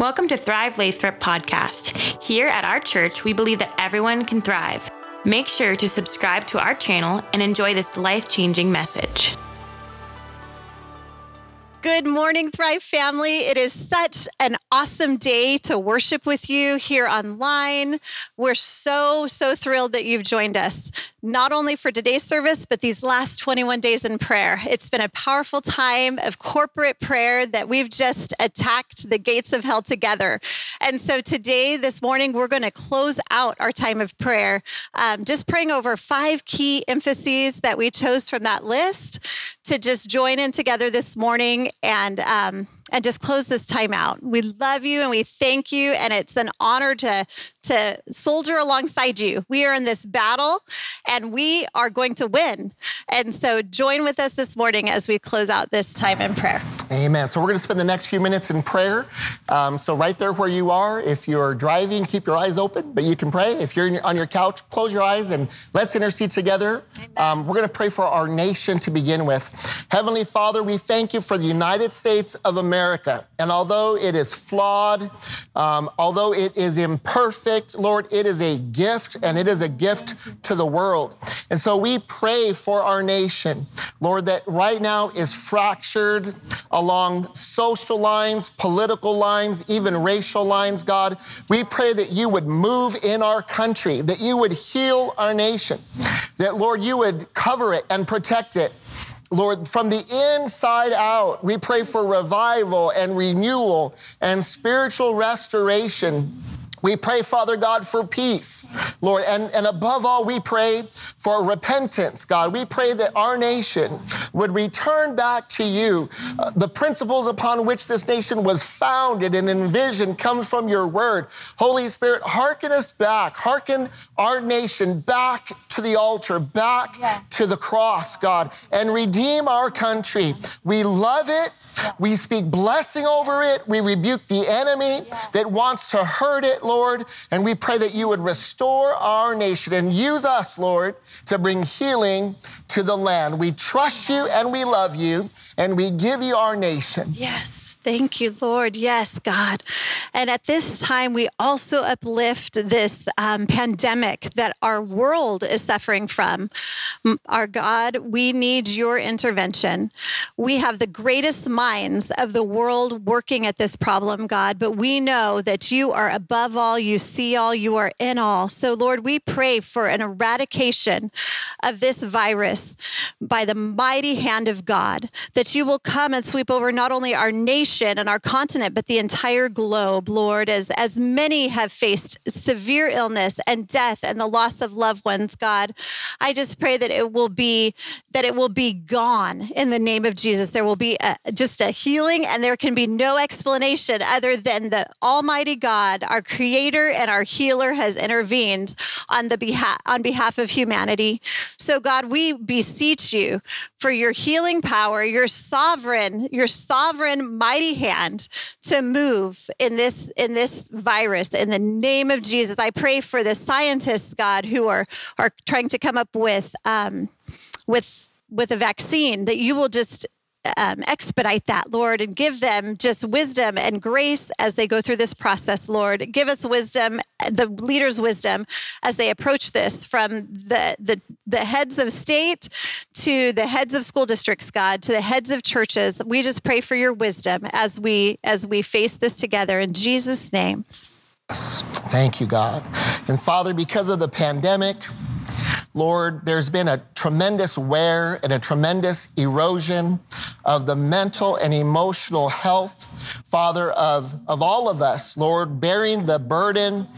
Welcome to Thrive Lathrop podcast. Here at our church, we believe that everyone can thrive. Make sure to subscribe to our channel and enjoy this life changing message. Good morning, Thrive family. It is such an awesome day to worship with you here online. We're so, so thrilled that you've joined us, not only for today's service, but these last 21 days in prayer. It's been a powerful time of corporate prayer that we've just attacked the gates of hell together. And so today, this morning, we're going to close out our time of prayer, um, just praying over five key emphases that we chose from that list to just join in together this morning and um, and just close this time out. We love you and we thank you, and it's an honor to to soldier alongside you. We are in this battle, and we are going to win. And so, join with us this morning as we close out this time in prayer. Amen. So we're going to spend the next few minutes in prayer. Um, so right there where you are, if you're driving, keep your eyes open, but you can pray. If you're on your couch, close your eyes and let's intercede together. Um, we're going to pray for our nation to begin with. Heavenly Father, we thank you for the United States of America. And although it is flawed, um, although it is imperfect, Lord, it is a gift and it is a gift to the world. And so we pray for our nation, Lord, that right now is fractured along social lines, political lines, even racial lines, God. We pray that you would move in our country, that you would heal our nation, that, Lord, you would cover it and protect it. Lord, from the inside out, we pray for revival and renewal and spiritual restoration we pray, Father God, for peace, Lord. And, and above all, we pray for repentance, God. We pray that our nation would return back to you. Uh, the principles upon which this nation was founded and envisioned comes from your word. Holy Spirit, hearken us back, hearken our nation back to the altar, back yeah. to the cross, God, and redeem our country. We love it. We speak blessing over it. We rebuke the enemy that wants to hurt it, Lord. And we pray that you would restore our nation and use us, Lord, to bring healing to the land. We trust you and we love you and we give you our nation. Yes. Thank you, Lord. Yes, God. And at this time, we also uplift this um, pandemic that our world is suffering from. Our God, we need your intervention. We have the greatest minds of the world working at this problem, God, but we know that you are above all, you see all, you are in all. So, Lord, we pray for an eradication of this virus by the mighty hand of God, that you will come and sweep over not only our nation and our continent, but the entire globe, Lord, as, as many have faced severe illness and death and the loss of loved ones, God. I just pray that it will be that it will be gone in the name of Jesus. There will be a, just a healing and there can be no explanation other than the almighty God, our creator and our healer has intervened on the behalf on behalf of humanity. So, God, we beseech you for your healing power, your sovereign, your sovereign mighty hand to move in this in this virus in the name of Jesus. I pray for the scientists, God, who are are trying to come up with um, with with a vaccine that you will just um, expedite that, Lord, and give them just wisdom and grace as they go through this process, Lord. Give us wisdom, the leaders' wisdom as they approach this from the, the, the heads of state to the heads of school districts, God, to the heads of churches. We just pray for your wisdom as we as we face this together in Jesus' name. Thank you, God. And Father, because of the pandemic, Lord, there's been a tremendous wear and a tremendous erosion of the mental and emotional health, Father, of, of all of us, Lord, bearing the burden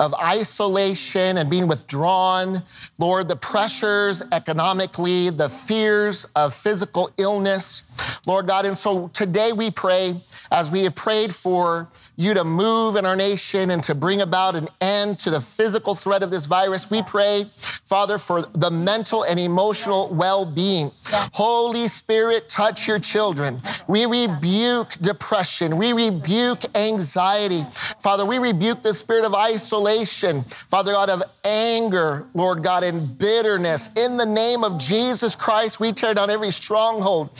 of isolation and being withdrawn. Lord, the pressures economically, the fears of physical illness. Lord God, and so today we pray as we have prayed for you to move in our nation and to bring about an end to the physical threat of this virus, we pray, Father, for the mental and emotional well being. Holy Spirit, touch your children. We rebuke depression, we rebuke anxiety. Father, we rebuke the spirit of isolation, Father God, of anger, Lord God, and bitterness. In the name of Jesus Christ, we tear down every stronghold,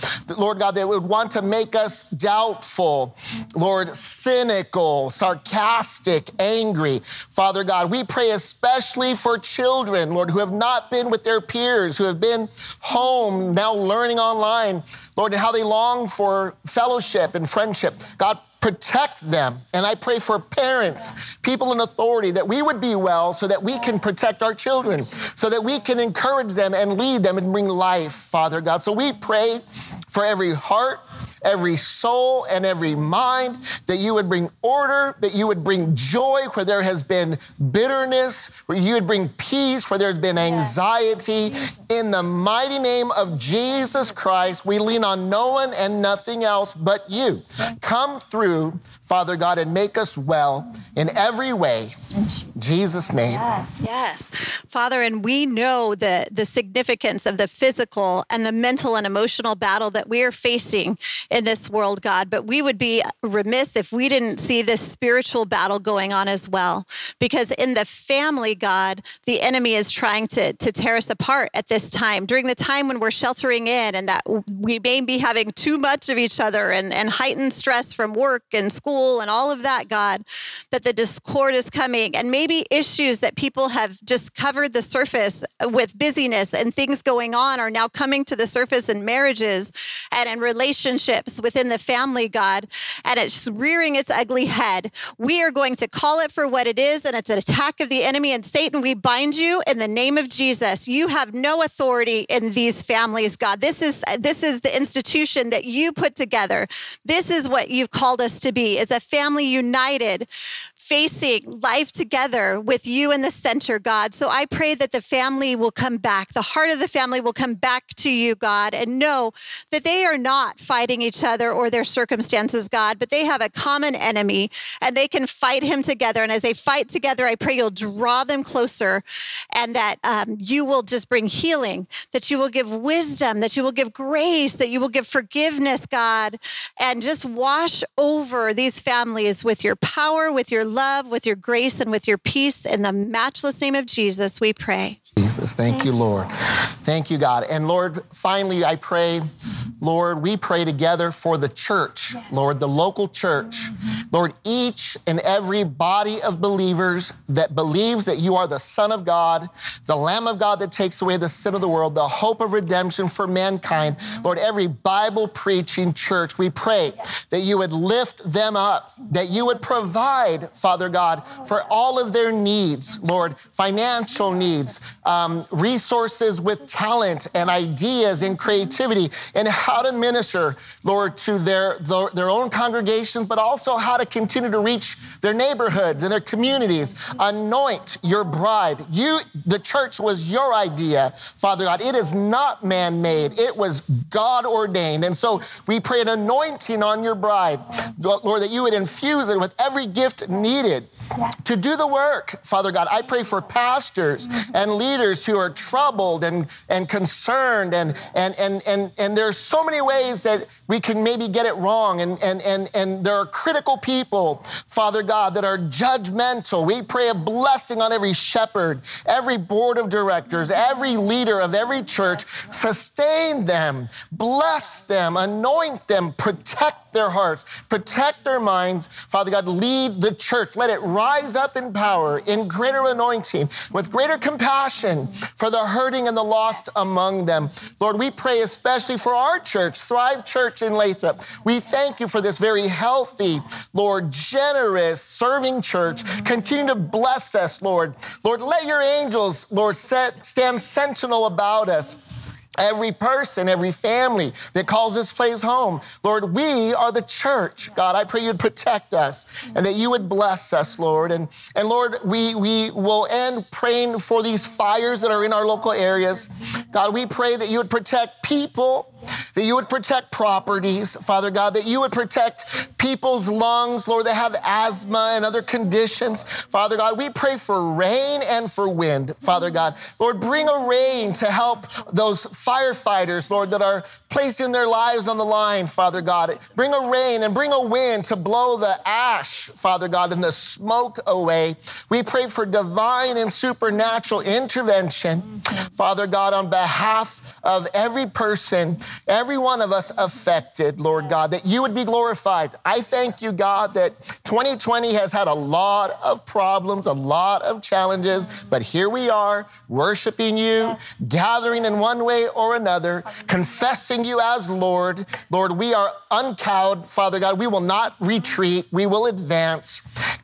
Lord God, that would want to make us doubtful, Lord, cynical, sarcastic, angry. Father God, we pray especially for children, Lord, who have not been with their peers, who have been home, now learning online, Lord, and how they long for fellowship and friendship. God, protect them. And I pray for parents, people in authority, that we would be well so that we can protect our children, so that we can encourage them and lead them and bring life, Father God. So we pray for every heart every soul and every mind, that you would bring order, that you would bring joy where there has been bitterness, where you would bring peace where there's been anxiety. In the mighty name of Jesus Christ, we lean on no one and nothing else but you. Come through, Father God, and make us well in every way. Jesus' name. Yes, yes. Father, and we know the, the significance of the physical and the mental and emotional battle that we are facing in this world, God, but we would be remiss if we didn't see this spiritual battle going on as well. Because in the family, God, the enemy is trying to, to tear us apart at this time, during the time when we're sheltering in and that we may be having too much of each other and, and heightened stress from work and school and all of that, God, that the discord is coming and maybe issues that people have just covered the surface with busyness and things going on are now coming to the surface in marriages and in relationships within the family, God, and it's rearing its ugly head. We are going to call it for what it is, and it's an attack of the enemy. And Satan, we bind you in the name of Jesus. You have no authority in these families, God. This is this is the institution that you put together. This is what you've called us to be: is a family united facing life together with you in the center, God. So I pray that the family will come back. The heart of the family will come back to you, God, and know that they are not fighting each other or their circumstances, God, but they have a common enemy and they can fight him together. And as they fight together, I pray you'll draw them closer and that um, you will just bring healing, that you will give wisdom, that you will give grace, that you will give forgiveness, God, and just wash over these families with your power, with your love with your grace, and with your peace. In the matchless name of Jesus, we pray. Jesus, thank, you, Lord. Thank you, God. And Lord, finally, I pray, Lord, we pray together for the church. Lord, the local church. Mm-hmm. Lord, each and every body of believers that believes that you are the Son of God, the Lamb of God that takes away the sin of the world, the hope of redemption for mankind. Lord, every Bible preaching church, we pray that you would lift them up, that you would provide, Father God, for all of their needs, Lord, financial needs, um, resources with talent and ideas and creativity, and how to minister, Lord, to their, their, their own congregations, but also how to continue to reach their neighborhoods and their communities. Anoint your bride. You, the church was your idea, Father God. It is not man made, it was God ordained. And so we pray an anointing on your bride, Lord, that you would infuse it with every gift needed needed to do the work, Father God. I pray for pastors and leaders who are troubled and, and concerned, and, and, and, and, and there's so many ways that we can maybe get it wrong, and, and, and, and there are critical people, Father God, that are judgmental. We pray a blessing on every shepherd, every board of directors, every leader of every church. Sustain them, bless them, anoint them, protect their hearts, protect their minds. Father God, lead the church. Let it rise up in power, in greater anointing, with greater compassion for the hurting and the lost among them. Lord, we pray especially for our church, Thrive Church in Lathrop. We thank you for this very healthy, Lord, generous, serving church. Continue to bless us, Lord. Lord, let your angels, Lord, set, stand sentinel about us every person, every family that calls this place home. Lord, we are the church. God, I pray you'd protect us and that you would bless us, Lord. And, and Lord, we, we will end praying for these fires that are in our local areas. God, we pray that you would protect people that you would protect properties, Father God, that you would protect people's lungs, Lord, that have asthma and other conditions. Father God, we pray for rain and for wind, Father God. Lord, bring a rain to help those firefighters, Lord, that are placing their lives on the line, Father God. Bring a rain and bring a wind to blow the ash, Father God, and the smoke away. We pray for divine and supernatural intervention, Father God, on behalf of every person, every one of us affected, Lord God, that you would be glorified. I thank you, God, that 2020 has had a lot of problems, a lot of challenges, but here we are worshiping you, gathering in one way or another, confessing you as Lord. Lord, we are uncowed, Father God. We will not retreat, we will advance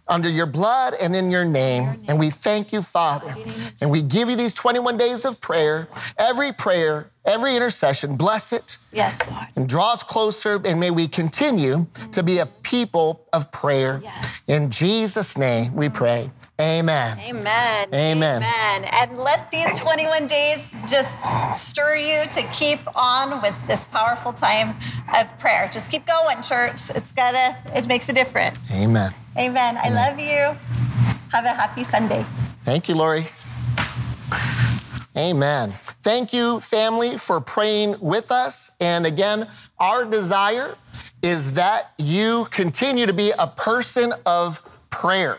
under your blood and in your name. And we thank you, Father. And we give you these 21 days of prayer. Every prayer, every intercession, bless it. Yes, Lord. And draw us closer, and may we continue to be a people of prayer. Yes. In Jesus' name we pray. Amen. Amen. Amen. Amen. And let these 21 days just stir you to keep on with this powerful time of prayer. Just keep going, church. It's gotta, it makes a difference. Amen. Amen. I love you. Have a happy Sunday. Thank you, Lori. Amen. Thank you, family, for praying with us. And again, our desire is that you continue to be a person of prayer.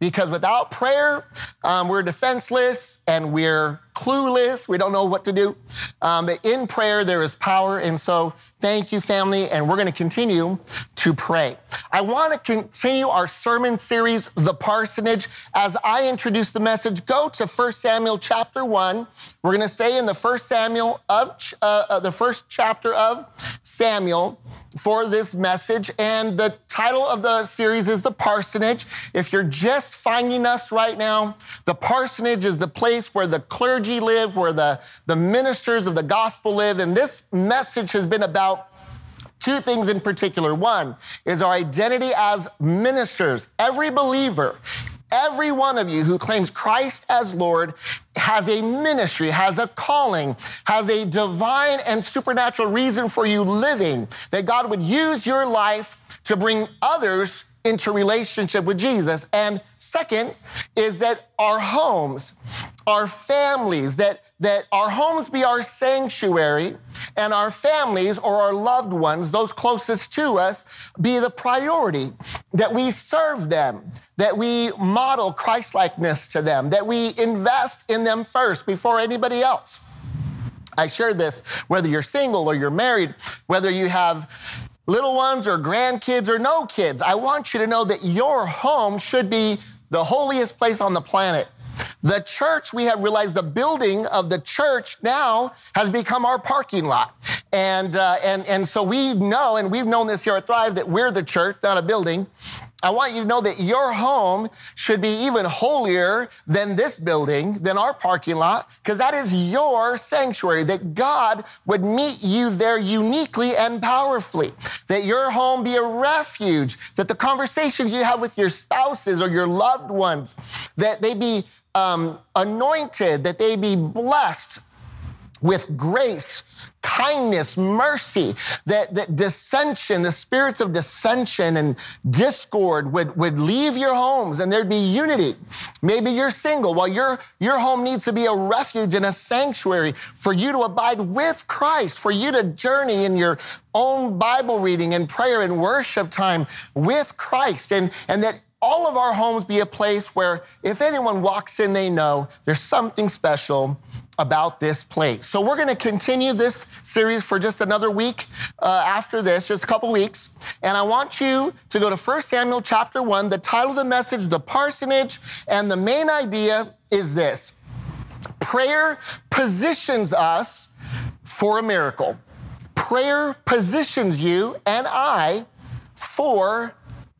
Because without prayer, um, we're defenseless and we're clueless. We don't know what to do. Um, but in prayer, there is power. And so, thank you, family. And we're going to continue to pray. I want to continue our sermon series, The Parsonage. As I introduce the message, go to 1 Samuel chapter 1. We're going to stay in the first Samuel of uh, uh, the first chapter of Samuel for this message. And the title of the series is The Parsonage. If you're just finding us right now, the parsonage is the place where the clergy live, where the, the ministers of the gospel live. And this message has been about two things in particular. One is our identity as ministers. Every believer, every one of you who claims Christ as Lord has a ministry, has a calling, has a divine and supernatural reason for you living, that God would use your life to bring others into relationship with Jesus. And second is that our homes, our families, that, that our homes be our sanctuary and our families or our loved ones, those closest to us, be the priority, that we serve them, that we model Christlikeness to them, that we invest in them first before anybody else. I share this whether you're single or you're married, whether you have little ones or grandkids or no kids. I want you to know that your home should be the holiest place on the planet. The church, we have realized the building of the church now has become our parking lot. And, uh, and, and so we know, and we've known this here at Thrive, that we're the church, not a building. I want you to know that your home should be even holier than this building, than our parking lot, because that is your sanctuary, that God would meet you there uniquely and powerfully, that your home be a refuge, that the conversations you have with your spouses or your loved ones, that they be um, anointed, that they be blessed with grace, kindness, mercy, that, that dissension, the spirits of dissension and discord would, would leave your homes and there'd be unity. Maybe you're single. Well, your, your home needs to be a refuge and a sanctuary for you to abide with Christ, for you to journey in your own Bible reading and prayer and worship time with Christ. And, and that all of our homes be a place where if anyone walks in, they know there's something special about this place. So we're going to continue this series for just another week uh, after this, just a couple weeks. And I want you to go to 1 Samuel chapter 1. The title of the message, The Parsonage, and the main idea is this. Prayer positions us for a miracle. Prayer positions you and I for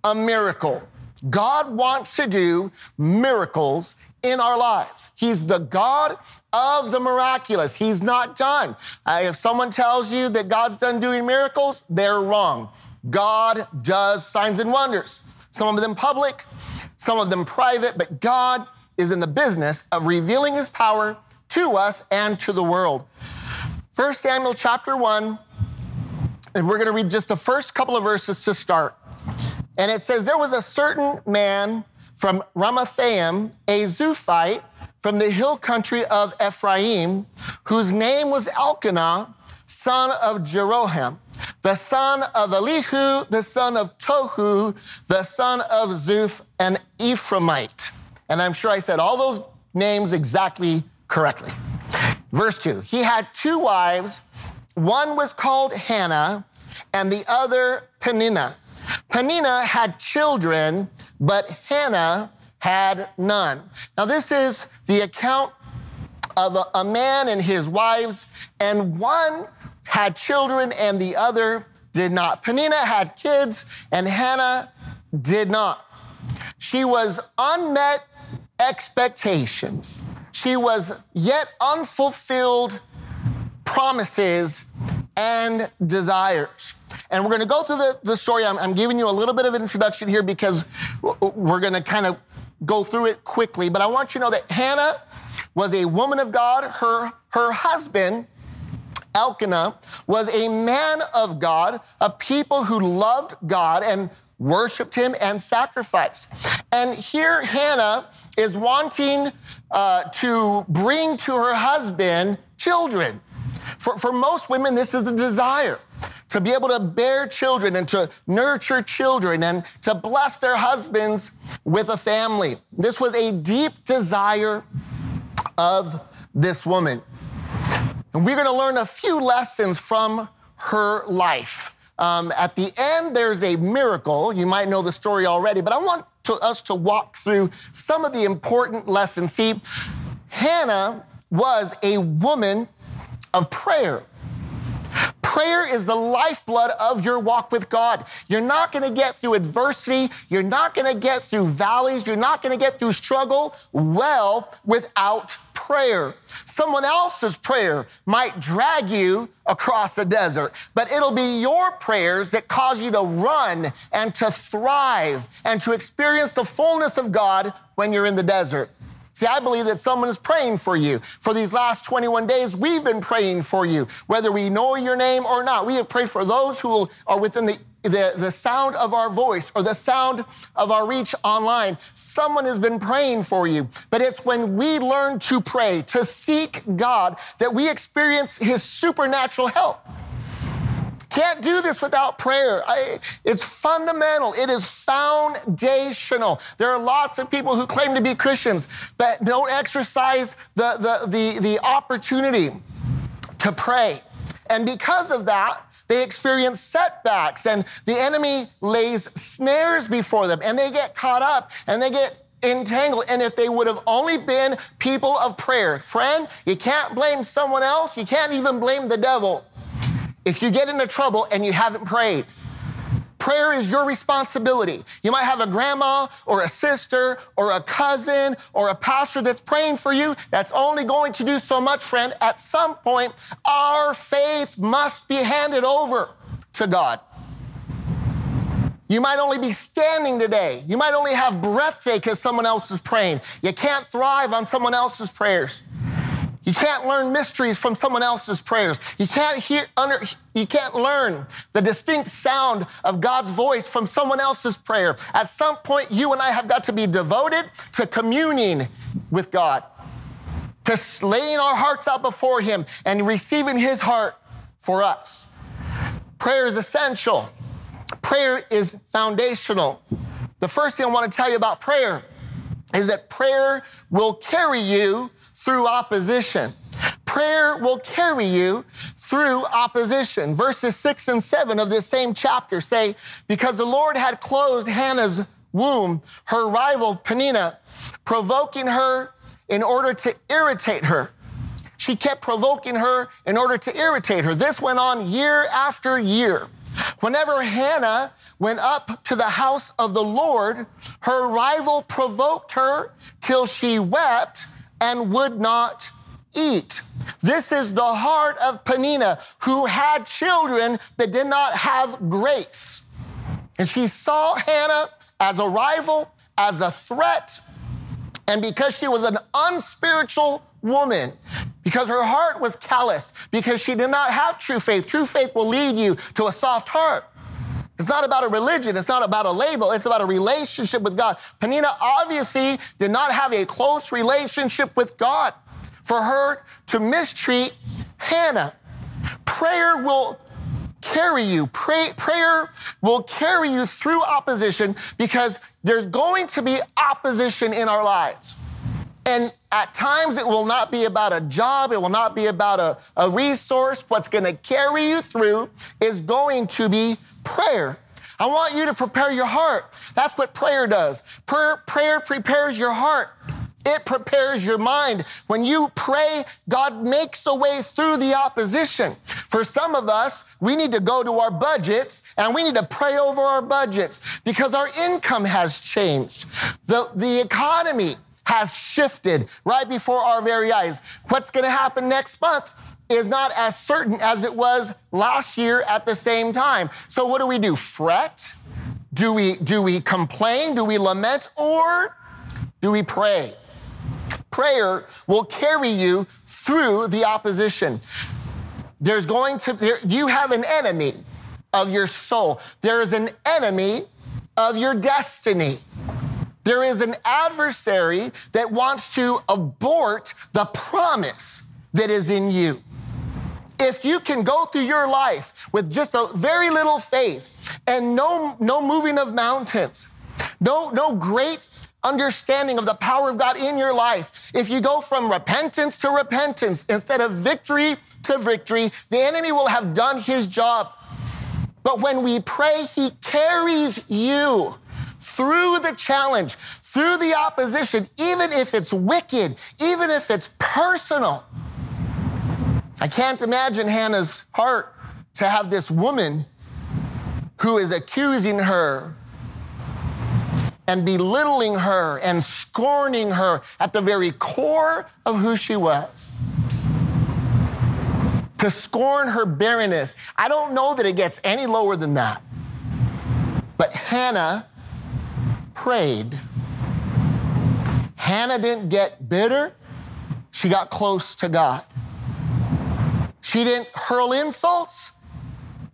a miracle. God wants to do miracles in our lives. He's the God of the miraculous. He's not done. Uh, if someone tells you that God's done doing miracles, they're wrong. God does signs and wonders, some of them public, some of them private, but God is in the business of revealing his power to us and to the world. 1 Samuel chapter 1, And we're going to read just the first couple of verses to start. And it says, There was a certain man from Ramathaim, a Zuphite, from the hill country of Ephraim, whose name was Elkanah, son of Jeroham, the son of Elihu, the son of Tohu, the son of Zuph, an Ephraimite. And I'm sure I said all those names exactly correctly. Verse 2 He had two wives. One was called Hannah, and the other Peninnah. Peninnah had children, but Hannah had none. Now, this is the account of a, a, man and his wives, and one had children and the other did not. Peninnah had kids, and Hannah did not. She was unmet expectations. She was yet unfulfilled promises and desires. And we're going to go through the, the story. I'm, I'm giving you a little bit of an introduction here because we're going to kind of go through it quickly. But I want you to know that Hannah was a woman of God. Her, her husband, Elkanah, was a man of God, a people who loved God and worshiped him and sacrificed. And here Hannah is wanting uh, to bring to her husband children. For, for most women, this is the desire to be able to bear children and to nurture children and to bless their husbands with a family. This was a deep desire of this woman. And we're going to learn a few lessons from her life. Um, at the end, there's a miracle. You might know the story already, but I want to, us to walk through some of the important lessons. See, Hannah was a woman of prayer. Prayer is the lifeblood of your walk with God. You're not going to get through adversity. You're not going to get through valleys. You're not going to get through struggle well without prayer. Someone else's prayer might drag you across a desert, but it'll be your prayers that cause you to run and to thrive and to experience the fullness of God when you're in the desert. See, I believe that someone is praying for you. For these last 21 days, we've been praying for you, whether we know your name or not. We have prayed for those who are within the the, the sound of our voice or the sound of our reach online, someone has been praying for you. But it's when we learn to pray, to seek God, that we experience His supernatural help. Can't do this without prayer. I, it's fundamental. It is foundational. There are lots of people who claim to be Christians, but don't exercise the, the, the, the opportunity to pray. And because of that, they experience setbacks and the enemy lays snares before them and they get caught up and they get entangled. And if they would have only been people of prayer, friend, you can't blame someone else. You can't even blame the devil if you get into trouble and you haven't prayed. Prayer is your responsibility. You might have a grandma or a sister or a cousin or a pastor that's praying for you. That's only going to do so much, friend. At some point, our faith must be handed over to God. You might only be standing today. You might only have breath today because someone else is praying. You can't thrive on someone else's prayers. You can't learn mysteries from someone else's prayers. You can't hear under, you can't learn the distinct sound of God's voice from someone else's prayer. At some point, you and I have got to be devoted to communing with God, to laying our hearts out before Him and receiving His heart for us. Prayer is essential. Prayer is foundational. The first thing I want to tell you about prayer is that prayer will carry you through opposition. Prayer will carry you through opposition. Verses six and seven of this same chapter say, Because the Lord had closed Hannah's womb, her rival Peninnah, provoking her in order to irritate her. She kept provoking her in order to irritate her. This went on year after year. Whenever Hannah went up to the house of the Lord, her rival provoked her till she wept and would not eat. This is the heart of Peninnah, who had children that did not have grace. And she saw Hannah as a rival, as a threat, and because she was an unspiritual woman, because her heart was calloused, because she did not have true faith. True faith will lead you to a soft heart. It's not about a religion. It's not about a label. It's about a relationship with God. Peninnah obviously did not have a close relationship with God for her to mistreat Hannah. Prayer will carry you. Pray, prayer will carry you through opposition because there's going to be opposition in our lives. And at times it will not be about a job, it will not be about a, a resource. What's going to carry you through is going to be prayer. I want you to prepare your heart. That's what prayer does. Prayer, prayer prepares your heart. It prepares your mind. When you pray, God makes a way through the opposition. For some of us, we need to go to our budgets and we need to pray over our budgets because our income has changed. The, the economy has shifted right before our very eyes. What's going to happen next month? is not as certain as it was last year at the same time. So what do we do? Fret? Do we do we complain? Do we lament or do we pray? Prayer will carry you through the opposition. There's going to there, you have an enemy of your soul. There is an enemy of your destiny. There is an adversary that wants to abort the promise that is in you. If you can go through your life with just a very little faith and no, no moving of mountains, no, no great understanding of the power of God in your life, if you go from repentance to repentance instead of victory to victory, the enemy will have done his job. But when we pray, he carries you through the challenge, through the opposition, even if it's wicked, even if it's personal. I can't imagine Hannah's heart to have this woman who is accusing her and belittling her and scorning her at the very core of who she was. To scorn her barrenness. I don't know that it gets any lower than that. But Hannah prayed. Hannah didn't get bitter, she got close to God. She didn't hurl insults,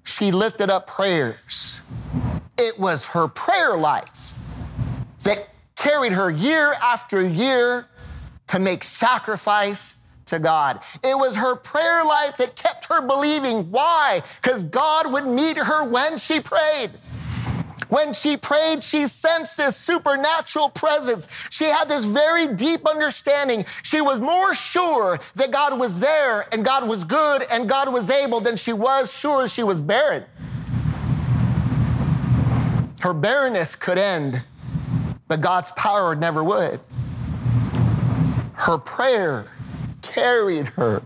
she lifted up prayers. It was her prayer life that carried her year after year to make sacrifice to God. It was her prayer life that kept her believing. Why? Because God would meet her when she prayed. When she prayed, she sensed this supernatural presence. She had this very deep understanding. She was more sure that God was there and God was good and God was able than she was sure she was barren. Her barrenness could end, but God's power never would. Her prayer carried her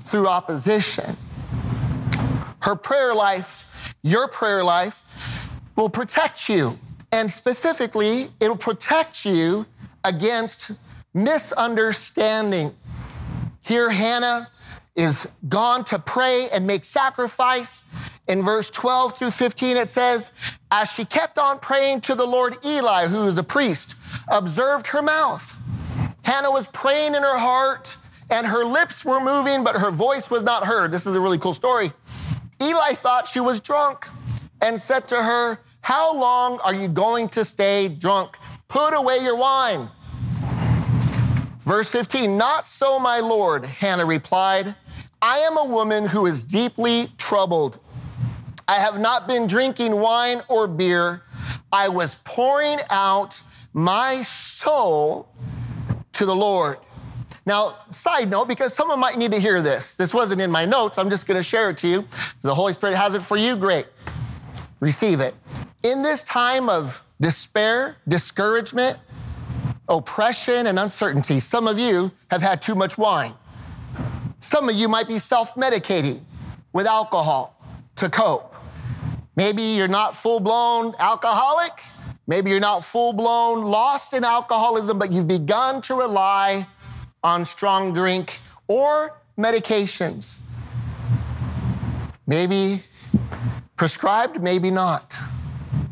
through opposition. Her prayer life, your prayer life, will protect you. And specifically, it'll protect you against misunderstanding. Here, Hannah is gone to pray and make sacrifice. In verse 12 through 15, it says, As she kept on praying to the Lord, Eli, who is a priest, observed her mouth. Hannah was praying in her heart, and her lips were moving, but her voice was not heard. This is a really cool story. Eli thought she was drunk and said to her, How long are you going to stay drunk? Put away your wine. Verse 15, Not so, my Lord, Hannah replied. I am a woman who is deeply troubled. I have not been drinking wine or beer. I was pouring out my soul to the Lord. Now, side note, because someone might need to hear this. This wasn't in my notes. I'm just going to share it to you. The Holy Spirit has it for you. Great. Receive it. In this time of despair, discouragement, oppression, and uncertainty, some of you have had too much wine. Some of you might be self medicating with alcohol to cope. Maybe you're not full blown alcoholic. Maybe you're not full blown lost in alcoholism, but you've begun to rely on strong drink or medications. Maybe prescribed, maybe not.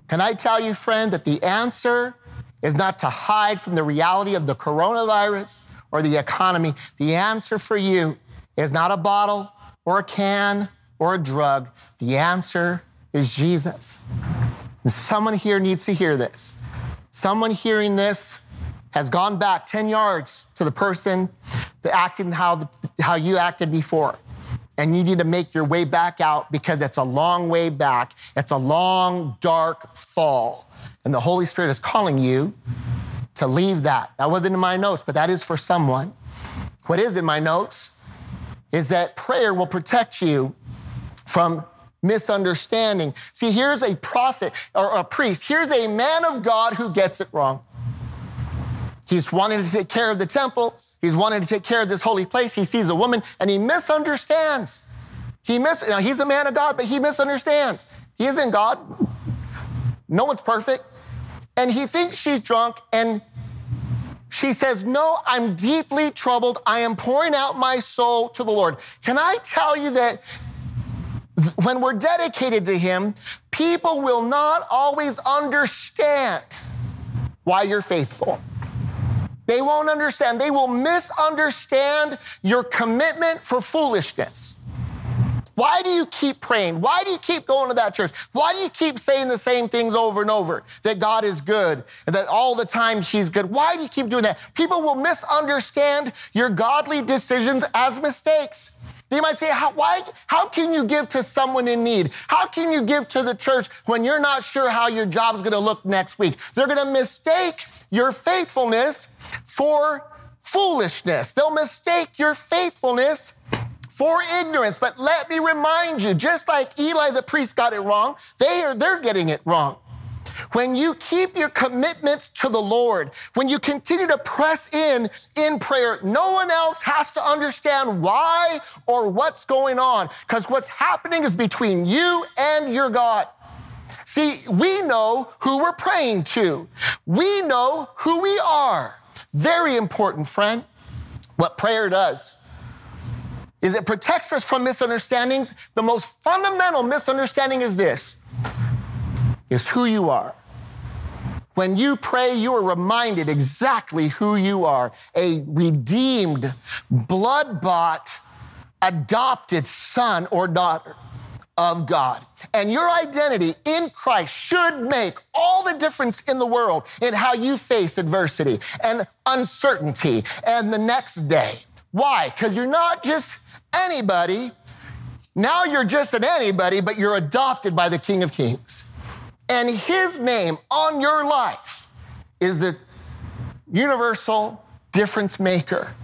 Can I tell you, friend, that the answer is not to hide from the reality of the coronavirus or the economy. The answer for you is not a bottle or a can or a drug. The answer is Jesus. And someone here needs to hear this. Someone hearing this has gone back 10 yards to the person that acted how, the, how you acted before. And you need to make your way back out because it's a long way back. It's a long, dark fall. And the Holy Spirit is calling you to leave that. That wasn't in my notes, but that is for someone. What is in my notes is that prayer will protect you from misunderstanding. See, here's a prophet or a priest. Here's a man of God who gets it wrong. He's wanting to take care of the temple. He's wanting to take care of this holy place. He sees a woman and he misunderstands. He miss, now he's a man of God, but he misunderstands. He isn't God. No one's perfect. And he thinks she's drunk and she says, No, I'm deeply troubled. I am pouring out my soul to the Lord. Can I tell you that when we're dedicated to Him, people will not always understand why you're faithful. They won't understand. They will misunderstand your commitment for foolishness. Why do you keep praying? Why do you keep going to that church? Why do you keep saying the same things over and over? That God is good and that all the time He's good. Why do you keep doing that? People will misunderstand your godly decisions as mistakes. They might say, how, why, how can you give to someone in need? How can you give to the church when you're not sure how your job's gonna look next week? They're gonna mistake your faithfulness for foolishness. They'll mistake your faithfulness for ignorance. But let me remind you, just like Eli the priest got it wrong, they are, they're getting it wrong. When you keep your commitments to the Lord, when you continue to press in in prayer, no one else has to understand why or what's going on because what's happening is between you and your God. See, we know who we're praying to. We know who we are. Very important, friend. What prayer does is it protects us from misunderstandings. The most fundamental misunderstanding is this is who you are. When you pray, you are reminded exactly who you are a redeemed, blood bought, adopted son or daughter of God. And your identity in Christ should make all the difference in the world in how you face adversity and uncertainty and the next day. Why? Because you're not just anybody. Now you're just an anybody, but you're adopted by the King of Kings. And his name on your life is the universal difference maker.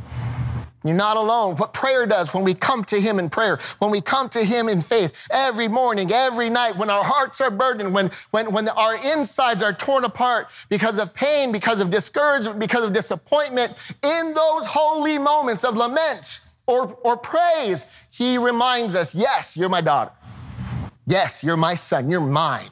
You're not alone. What prayer does when we come to Him in prayer, when we come to Him in faith, every morning, every night, when our hearts are burdened, when, when, when our insides are torn apart because of pain, because of discouragement, because of disappointment, in those holy moments of lament or, or praise, He reminds us, yes, you're my daughter. Yes, you're my son. You're mine.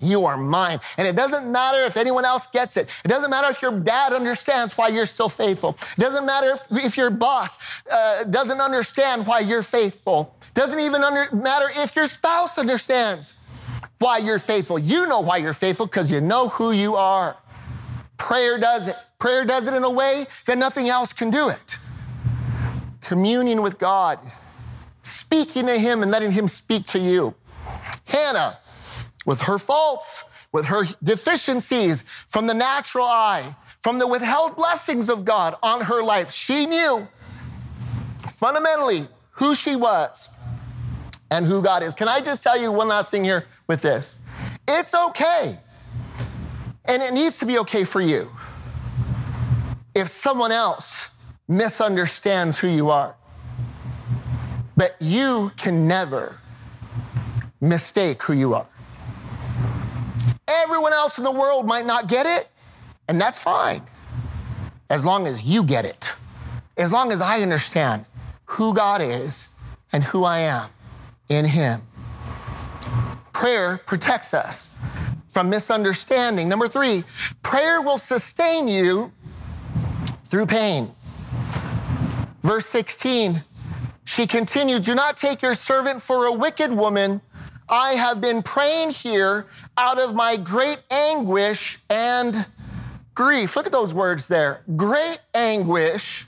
You are mine. And it doesn't matter if anyone else gets it. It doesn't matter if your dad understands why you're still faithful. It doesn't matter if, if your boss uh, doesn't understand why you're faithful. It doesn't even under, matter if your spouse understands why you're faithful. You know why you're faithful because you know who you are. Prayer does it. Prayer does it in a way that nothing else can do it. Communion with God, speaking to Him and letting Him speak to you. Hannah, with her faults, with her deficiencies from the natural eye, from the withheld blessings of God on her life. She knew fundamentally who she was and who God is. Can I just tell you one last thing here with this? It's okay, and it needs to be okay for you if someone else misunderstands who you are. But you can never mistake who you are. Everyone else in the world might not get it, and that's fine. As long as you get it. As long as I understand who God is and who I am in Him. Prayer protects us from misunderstanding. Number three, prayer will sustain you through pain. Verse 16, she continued, Do not take your servant for a wicked woman I have been praying here out of my great anguish and grief. Look at those words there great anguish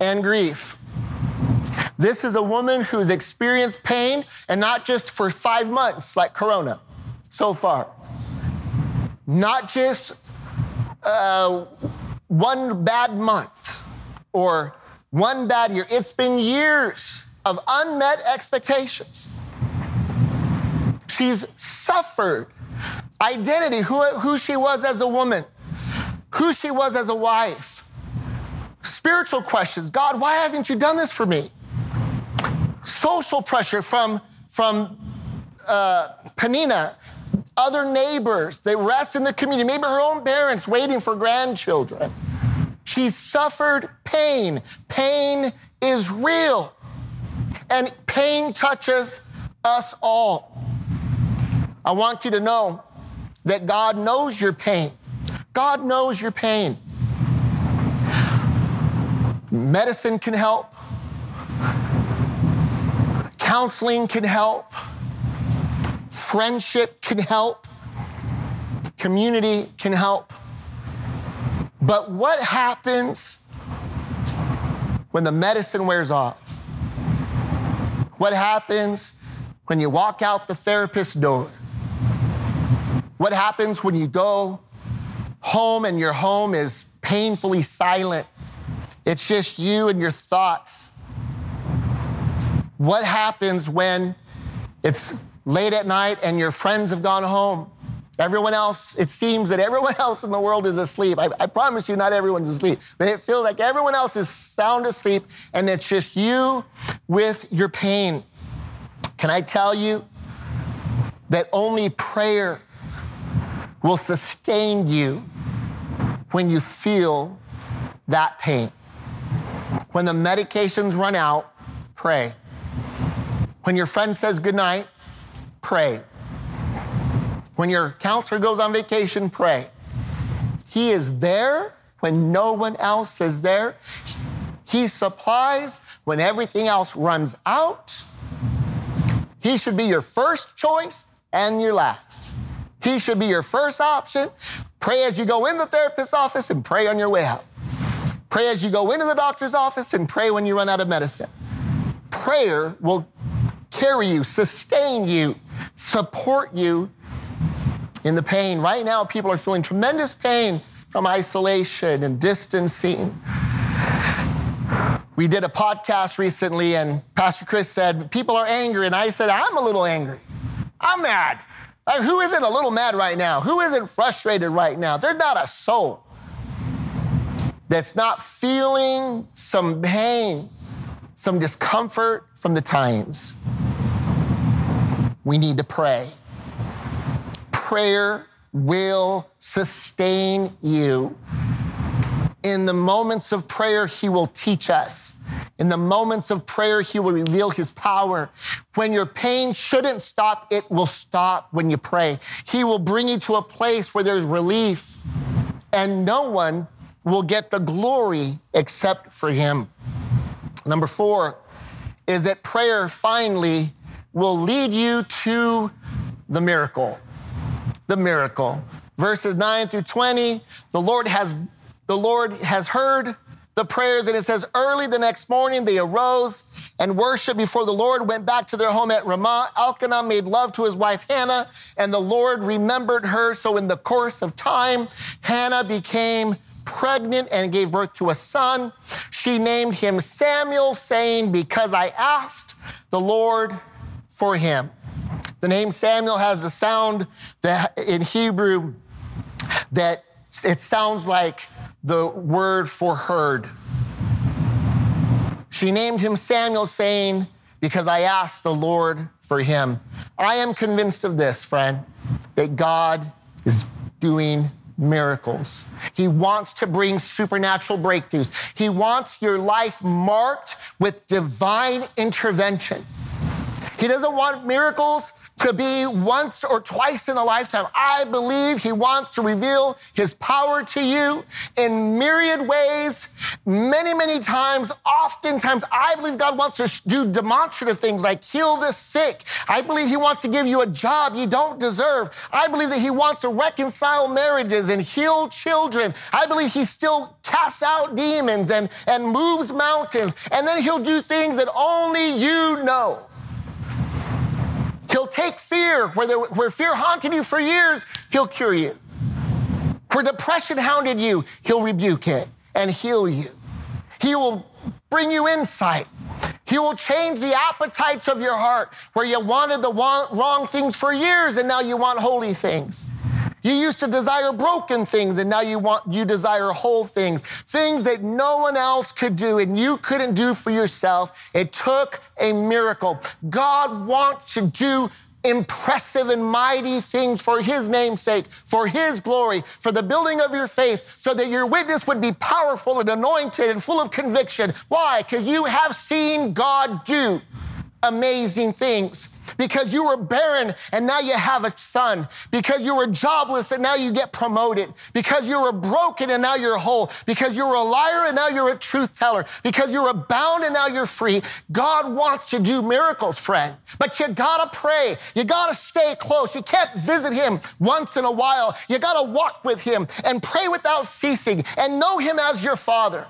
and grief. This is a woman who's experienced pain and not just for five months like Corona so far, not just uh, one bad month or one bad year. It's been years of unmet expectations. She's suffered identity, who, who she was as a woman, who she was as a wife, spiritual questions God, why haven't you done this for me? Social pressure from, from uh, Peninnah, other neighbors, the rest in the community, maybe her own parents waiting for grandchildren. She's suffered pain. Pain is real. And pain touches us all. I want you to know that God knows your pain. God knows your pain. Medicine can help, counseling can help, friendship can help, community can help. But what happens when the medicine wears off? What happens when you walk out the therapist's door? What happens when you go home and your home is painfully silent? It's just you and your thoughts. What happens when it's late at night and your friends have gone home? Everyone else, it seems that everyone else in the world is asleep. I, I, promise you, not everyone's asleep, but it feels like everyone else is sound asleep and it's just you with your pain. Can I tell you that only prayer will sustain you when you feel that pain. When the medications run out, pray. When your friend says goodnight, pray. When your counselor goes on vacation, pray. He is there when no one else is there. He supplies when everything else runs out. He should be your first choice and your last. He should be your first option. Pray as you go in the therapist's office and pray on your way out. Pray as you go into the doctor's office and pray when you run out of medicine. Prayer will carry you, sustain you, support you in the pain. Right now, people are feeling tremendous pain from isolation and distancing. We did a podcast recently, and Pastor Chris said, People are angry. And I said, I'm a little angry. I'm mad. Like, who isn't a little mad right now? Who isn't frustrated right now? There's not a soul that's not feeling some pain, some discomfort from the times. We need to pray. Prayer will sustain you. In the moments of prayer, He will teach us. In the moments of prayer, He will reveal His power. When your pain shouldn't stop, it will stop when you pray. He will bring you to a place where there's relief, and no one will get the glory except for Him. Number four is that prayer finally will lead you to the miracle. The miracle. Verses 9 through 20, the Lord has the Lord has heard the prayers, and it says, early the next morning they arose and worshiped before the Lord, went back to their home at Ramah. Elkanah made love to his wife Hannah, and the Lord remembered her. So in the course of time, Hannah became pregnant and gave birth to a son. She named him Samuel, saying, Because I asked the Lord for him. The name Samuel has a sound that in Hebrew that it sounds like the word for heard. She named him Samuel, saying, Because I asked the Lord for him. I am convinced of this, friend, that God is doing miracles. He wants to bring supernatural breakthroughs. He wants your life marked with divine intervention. He doesn't want miracles to be once or twice in a lifetime. I believe He wants to reveal His power to you in myriad ways, many, many times. Oftentimes, I believe God wants to do demonstrative things like heal the sick. I believe He wants to give you a job you don't deserve. I believe that He wants to reconcile marriages and heal children. I believe He still casts out demons and, and moves mountains. And then He'll do things that only you know. He'll take fear where, there, where fear haunted you for years, he'll cure you. Where depression hounded you, he'll rebuke it and heal you. He will bring you insight. He will change the appetites of your heart where you wanted the wrong things for years and now you want holy things. You used to desire broken things and now you want, you desire whole things. Things that no one else could do and you couldn't do for yourself. It took a miracle. God wants to do impressive and mighty things for his namesake, for his glory, for the building of your faith, so that your witness would be powerful and anointed and full of conviction. Why? Because you have seen God do amazing things because you were barren and now you have a son, because you were jobless and now you get promoted, because you were broken and now you're whole, because you were a liar and now you're a truth teller, because you were bound and now you're free. God wants to do miracles, friend, but you gotta pray. You gotta stay close. You can't visit him once in a while. You gotta walk with him and pray without ceasing and know him as your father.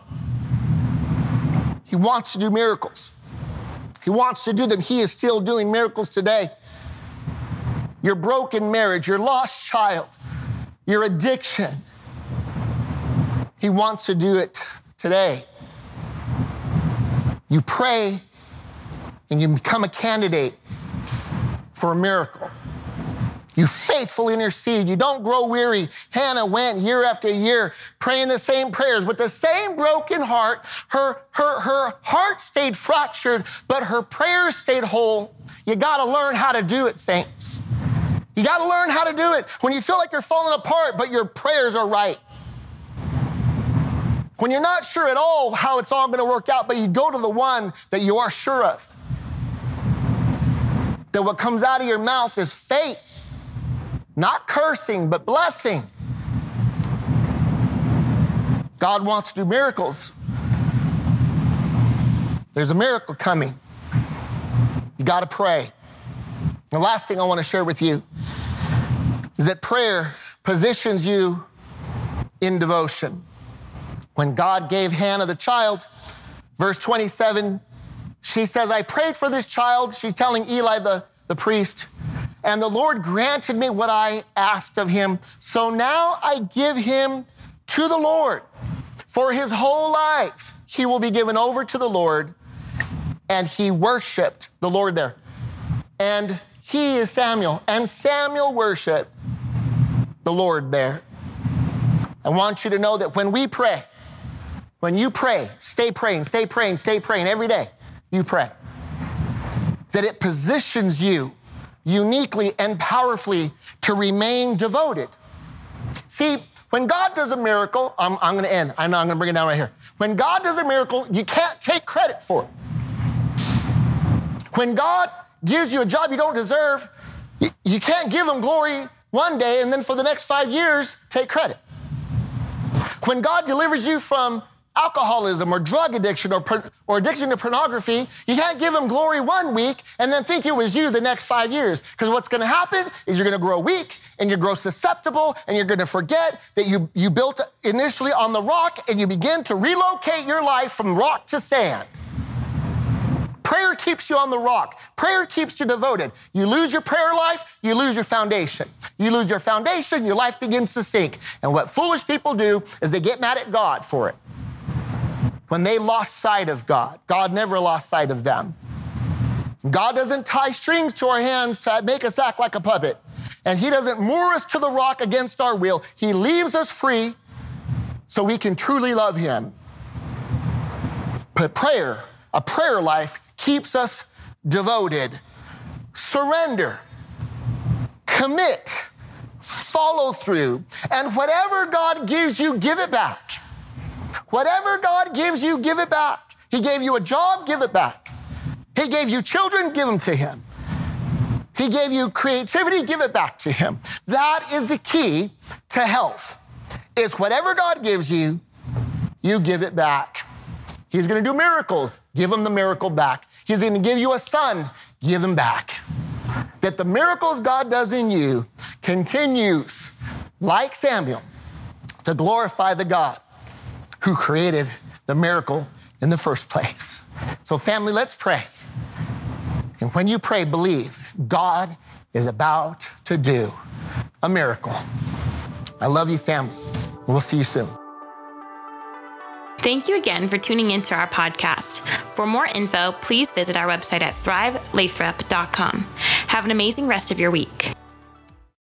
He wants to do miracles. He wants to do them. He is still doing miracles today. Your broken marriage, your lost child, your addiction. He wants to do it today. You pray and you become a candidate for a miracle. You faithfully intercede. You don't grow weary. Hannah went year after year praying the same prayers with the same broken heart. Her, her, her heart stayed fractured, but her prayers stayed whole. You got to learn how to do it, saints. You got to learn how to do it when you feel like you're falling apart, but your prayers are right. When you're not sure at all how it's all going to work out, but you go to the one that you are sure of. That what comes out of your mouth is faith not cursing, but blessing. God wants to do miracles. There's a miracle coming. You got to pray. The last thing I want to share with you is that prayer positions you in devotion. When God gave Hannah the child, verse 27, she says, I prayed for this child. She's telling Eli, the, the priest, and the Lord granted me what I asked of him. So now I give him to the Lord. For his whole life, he will be given over to the Lord. And he worshiped the Lord there. And he is Samuel. And Samuel worshiped the Lord there. I want you to know that when we pray, when you pray, stay praying, stay praying, stay praying every day, you pray, that it positions you uniquely and powerfully to remain devoted. See, when God does a miracle, I'm, I'm going to end. I know I'm going to bring it down right here. When God does a miracle, you can't take credit for it. When God gives you a job you don't deserve, you, you can't give him glory one day and then for the next five years take credit. When God delivers you from alcoholism or drug addiction or, or addiction to pornography, you can't give him glory one week and then think it was you the next five years. Because what's going to happen is you're going to grow weak and you grow susceptible and you're going to forget that you, you built initially on the rock and you begin to relocate your life from rock to sand. Prayer keeps you on the rock. Prayer keeps you devoted. You lose your prayer life, you lose your foundation. You lose your foundation, your life begins to sink. And what foolish people do is they get mad at God for it when they lost sight of God. God never lost sight of them. God doesn't tie strings to our hands to make us act like a puppet. And He doesn't moor us to the rock against our will. He leaves us free so we can truly love Him. But prayer, a prayer life, keeps us devoted. Surrender, commit, follow through, and whatever God gives you, give it back. Whatever God gives you, give it back. He gave you a job, give it back. He gave you children, give them to Him. He gave you creativity, give it back to Him. That is the key to health. It's whatever God gives you, you give it back. He's to do miracles, give him the miracle back. He's to give you a son, give him back. That the miracles God does in you continues, like Samuel, to glorify the God who created the miracle in the first place. So, family, let's pray. And when you pray, believe God is about to do a miracle. I love you, family. We'll see you soon. Thank you again for tuning into our podcast. For more info, please visit our website at thrivelathrop.com. Have an amazing rest of your week.